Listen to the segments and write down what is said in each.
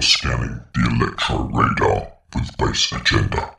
Scanning the electro radar with base Agenda.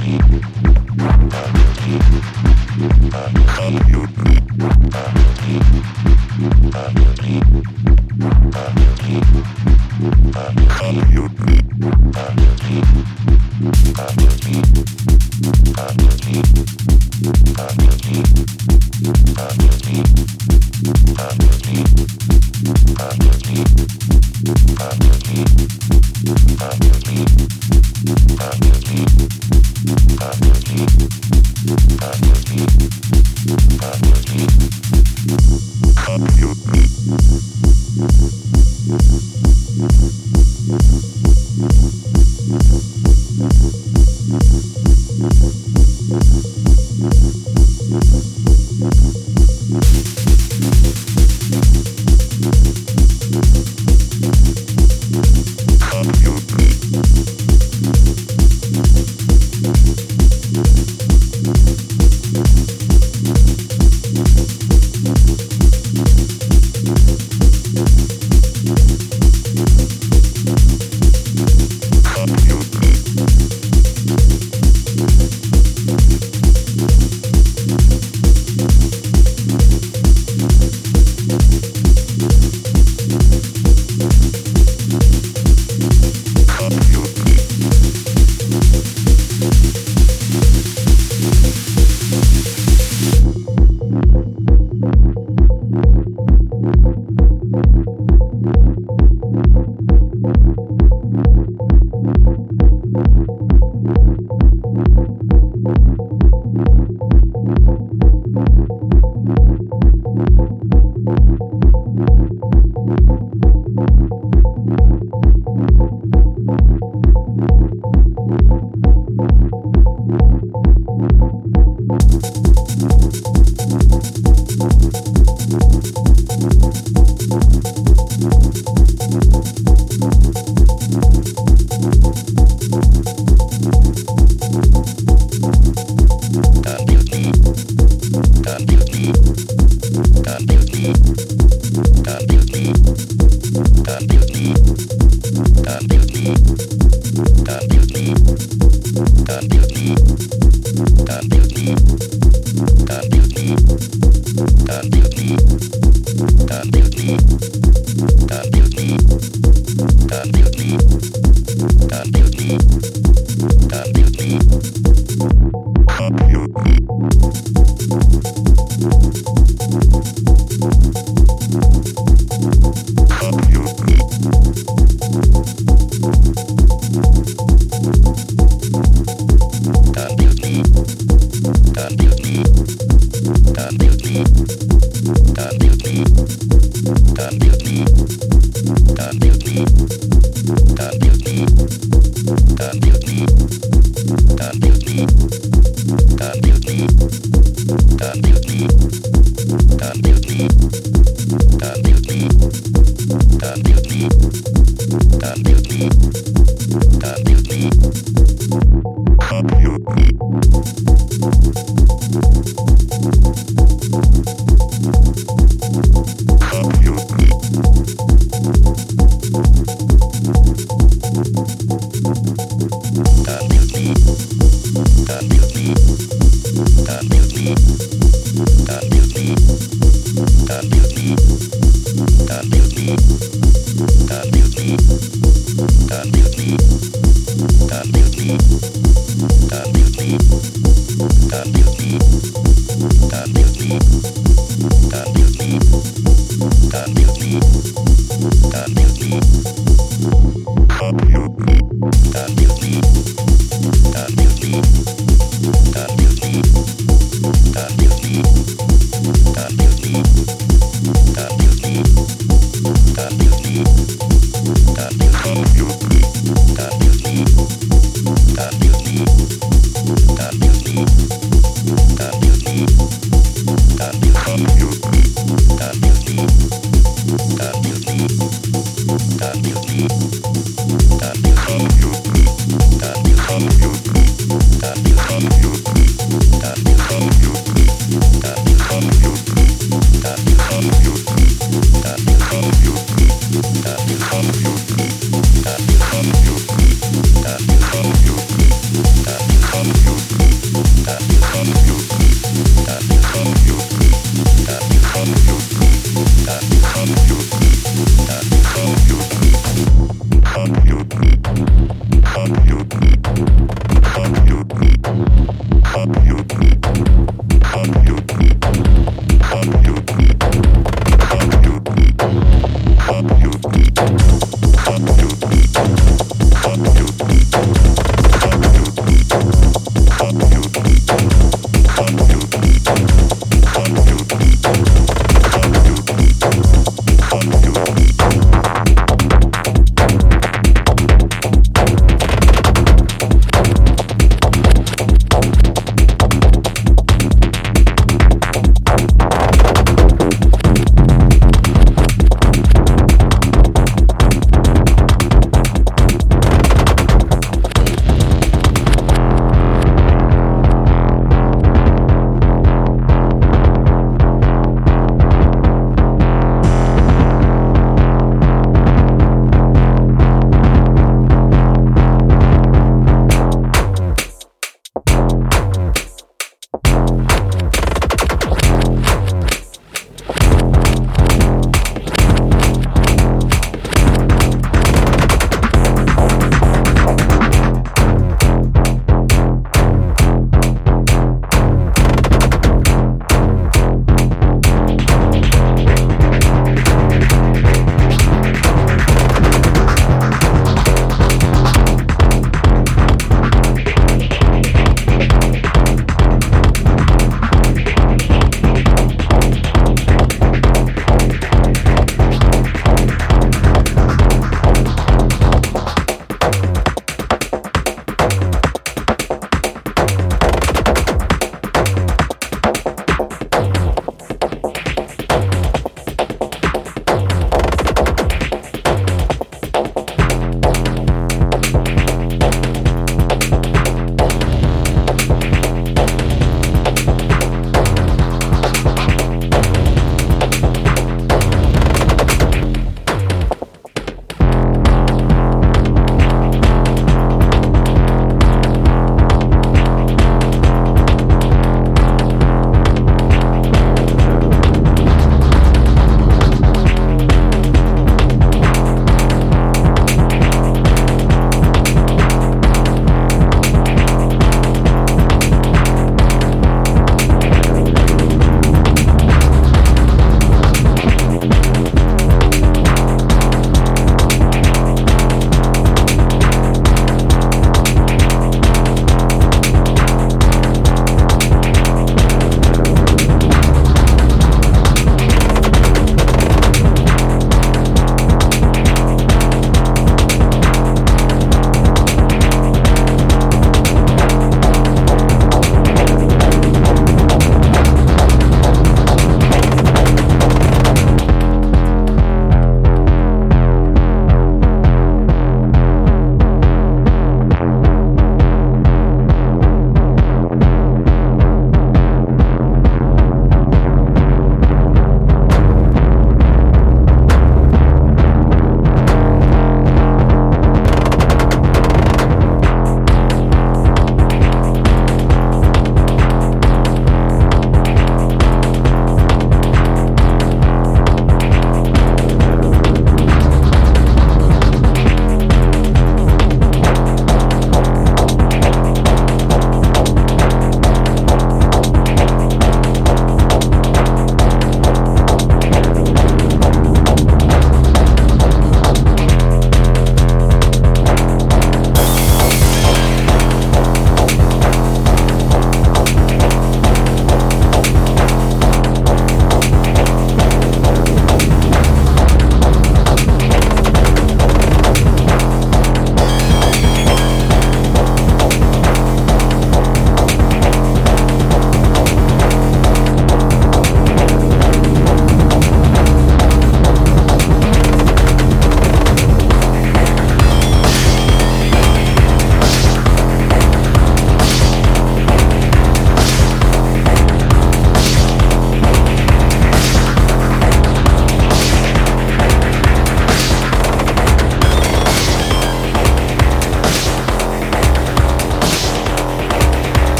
Got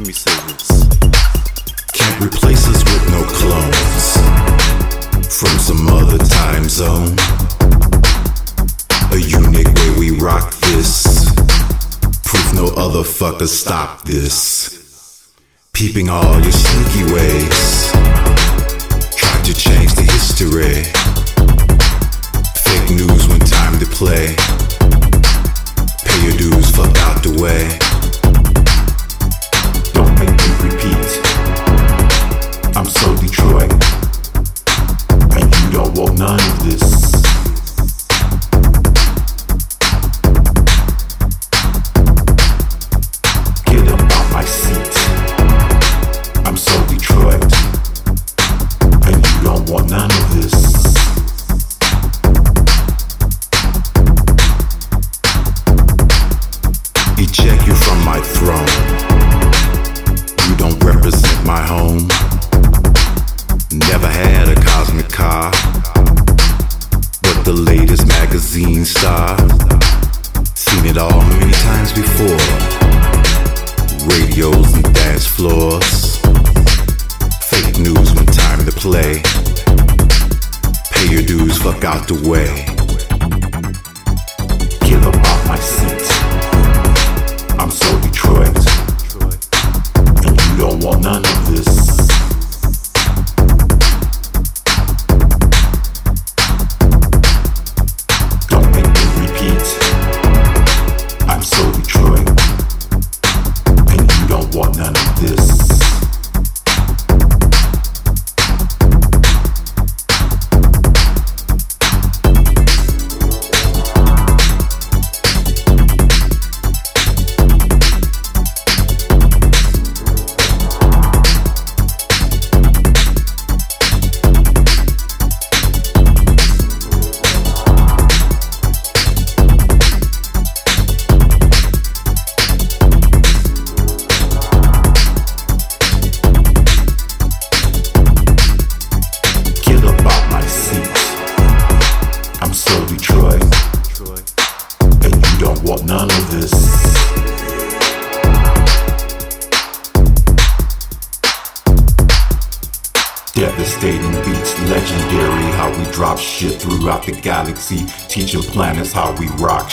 let me say this. Can't replace us with no clones from some other time zone. A unique way we rock this. Proof no other fucker stop this. Peeping all your sneaky ways. Tried to change the history. Fake news when time to play. Pay your dues, fuck out the way.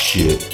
shit.